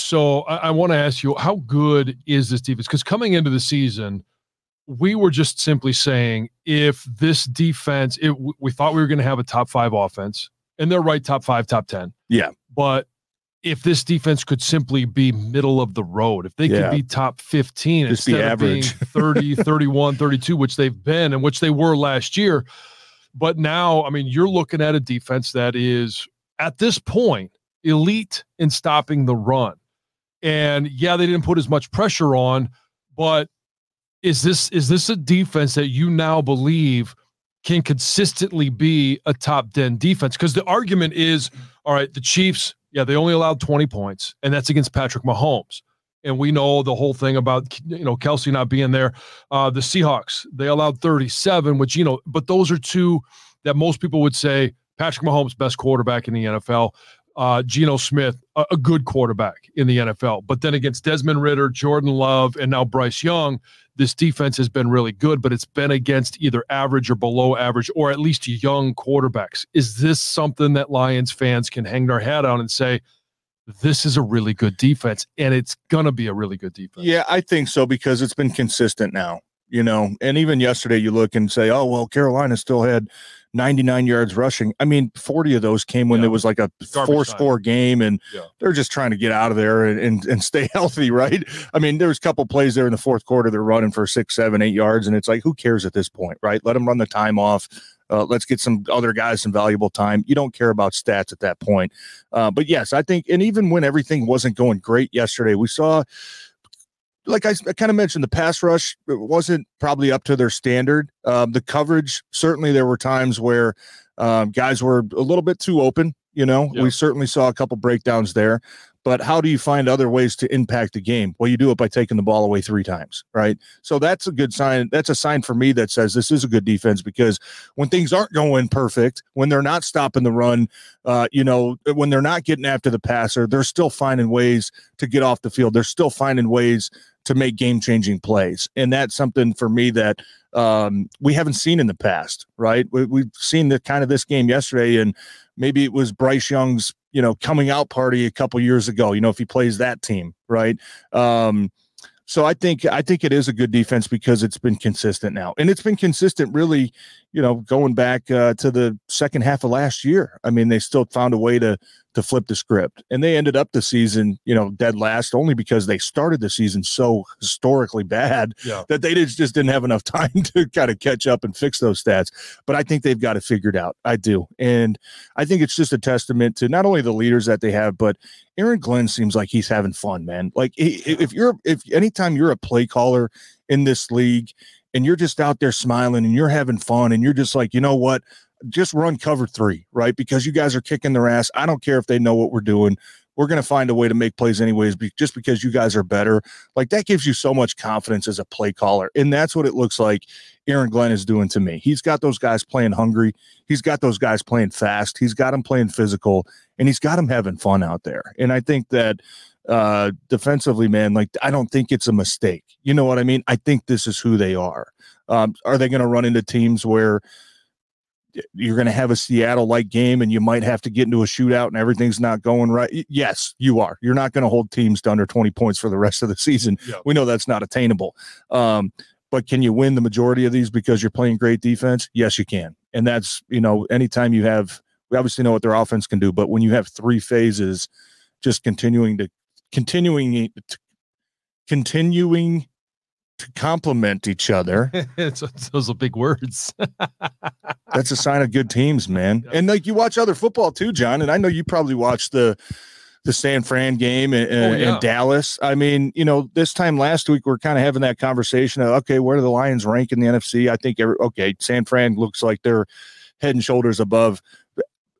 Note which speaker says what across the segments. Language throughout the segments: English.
Speaker 1: So I, I want to ask you, how good is this defense? Because coming into the season, we were just simply saying if this defense, it, we thought we were going to have a top five offense, and they're right, top five, top 10.
Speaker 2: Yeah.
Speaker 1: But if this defense could simply be middle of the road, if they
Speaker 2: Yeah.
Speaker 1: could be top 15
Speaker 2: Just
Speaker 1: instead of being
Speaker 2: average.
Speaker 1: 30, 31, 32, which they've been and which they were last year. But now, I mean, you're looking at a defense that is at this point elite in stopping the run. And yeah, they didn't put as much pressure on, but is this is this a defense that you now believe can consistently be a top 10 defense? Because the argument is, all right, the Chiefs, yeah, they only allowed 20 points, and that's against Patrick Mahomes. And we know the whole thing about you know Kelce not being there. Uh, the Seahawks, they allowed 37, which you know, but those are two that most people would say Patrick Mahomes, best quarterback in the NFL. Uh, Geno Smith, a, a good quarterback in the NFL. But then against Desmond Ridder, Jordan Love, and now Bryce Young, this defense has been really good, but it's been against either average or below average, or at least young quarterbacks. Is this something that Lions fans can hang their hat on and say, this is a really good defense, and it's going to be a really good defense?
Speaker 2: Yeah, I think so because it's been consistent now, you know. And even yesterday, you look and say, oh, well, Carolina still had 99 yards rushing. I mean, 40 of those came when
Speaker 1: Yeah.
Speaker 2: there was like a
Speaker 1: Garbage
Speaker 2: four
Speaker 1: time.
Speaker 2: score game and
Speaker 1: Yeah.
Speaker 2: they're just trying to get out of there and, and, and stay healthy, right? I mean, there was a couple plays there in the fourth quarter. They're running for six, seven, eight yards. And it's like, who cares at this point, right? Let them run the time off. Uh, let's get some other guys some valuable time. You don't care about stats at that point. Uh, but yes, I think, and even when everything wasn't going great yesterday, we saw, like I, I kind of mentioned, the pass rush wasn't probably up to their standard. Um, the coverage, certainly, there were times where um, guys were a little bit too open. You know,
Speaker 1: Yeah.
Speaker 2: we certainly saw a couple breakdowns there. But how do you find other ways to impact the game? Well, you do it by taking the ball away three times, right? So that's a good sign. That's a sign for me that says this is a good defense because when things aren't going perfect, when they're not stopping the run, uh, you know, when they're not getting after the passer, they're still finding ways to get off the field. They're still finding ways to make game changing plays. And that's something for me that um, we haven't seen in the past, right? We, we've seen the kind of this game yesterday, and maybe it was Bryce Young's, you know, coming out party a couple years ago, you know, if he plays that team, right? Um, so I think I think it is a good defense because it's been consistent now, and it's been consistent really, you know, going back uh, to the second half of last year. I mean, they still found a way to to flip the script, and they ended up the season, you know, dead last only because they started the season so historically bad
Speaker 1: Yeah.
Speaker 2: that they just just didn't have enough time to kind of catch up and fix those stats. But I think they've got it figured out. I do, and I think it's just a testament to not only the leaders that they have, but Aaron Glenn seems like he's having fun, man. Like he, if you're if anytime you're a play caller in this league and you're just out there smiling and you're having fun and you're just like, you know what? Just run cover three, right? Because you guys are kicking their ass. I don't care if they know what we're doing. We're going to find a way to make plays anyways, be, just because you guys are better. Like that gives you so much confidence as a play caller. And that's what it looks like Aaron Glenn is doing to me. He's got those guys playing hungry. He's got those guys playing fast. He's got them playing physical and he's got them having fun out there. And I think that uh defensively, man, like I don't think it's a mistake. You know what I mean? I think this is who they are. Um, are they going to run into teams where you're going to have a Seattle like game and you might have to get into a shootout and everything's not going right. Yes, you are. You're not going to hold teams to under 20 points for the rest of the season. We know that's not attainable. Um, but can you win the majority of these because you're playing great defense? Yes, you can. And that's, you know, anytime you have, we obviously know what their offense can do, but when you have three phases just continuing to, continuing, to, continuing to complement each other.
Speaker 1: those are big words.
Speaker 2: that's a sign of good teams, man. And like you watch other football too, Jon. And I know you probably watched the the San Fran game in, oh, yeah. Dallas. I mean, you know, this time last week we are kind of having that conversation of okay, where do the Lions rank in the NFC? I think every, okay, San Fran looks like they're head and shoulders above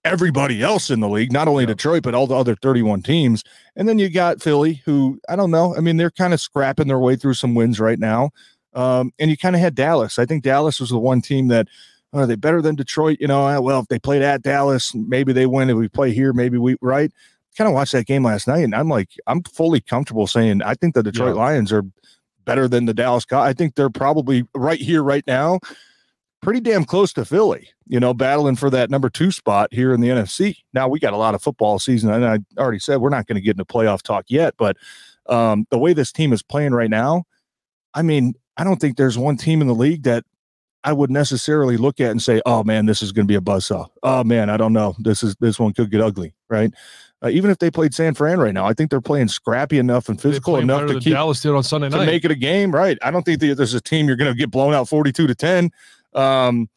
Speaker 2: everybody else in the league, not only yeah. Detroit, but all the other 31 teams. And then you got Philly, who I don't know. I mean, they're kind of scrapping their way through some wins right now. Um, and you kind of had Dallas. I think Dallas was the one team that are they better than Detroit? You know, well, if they played at Dallas, maybe they win. If we play here, maybe we right. Kind of watched that game last night, and I'm like, I'm fully comfortable saying I think the Detroit yeah. Lions are better than the Dallas. I think they're probably right here, right now, pretty damn close to Philly, you know, battling for that number two spot here in the NFC. Now we got a lot of football season, and I already said we're not going to get into playoff talk yet, but um, the way this team is playing right now, I mean, I don't think there's one team in the league that I would necessarily look at and say, "Oh man, this is going to be a buzzsaw." Oh man, I don't know. This is this one could get ugly, right? Uh, even if they played San Fran right now, I think they're playing scrappy enough and physical enough to keep
Speaker 1: Dallas did on Sunday
Speaker 2: night to make it a game, right? I don't think there's a team you're going to get blown out 42 to 10. Um,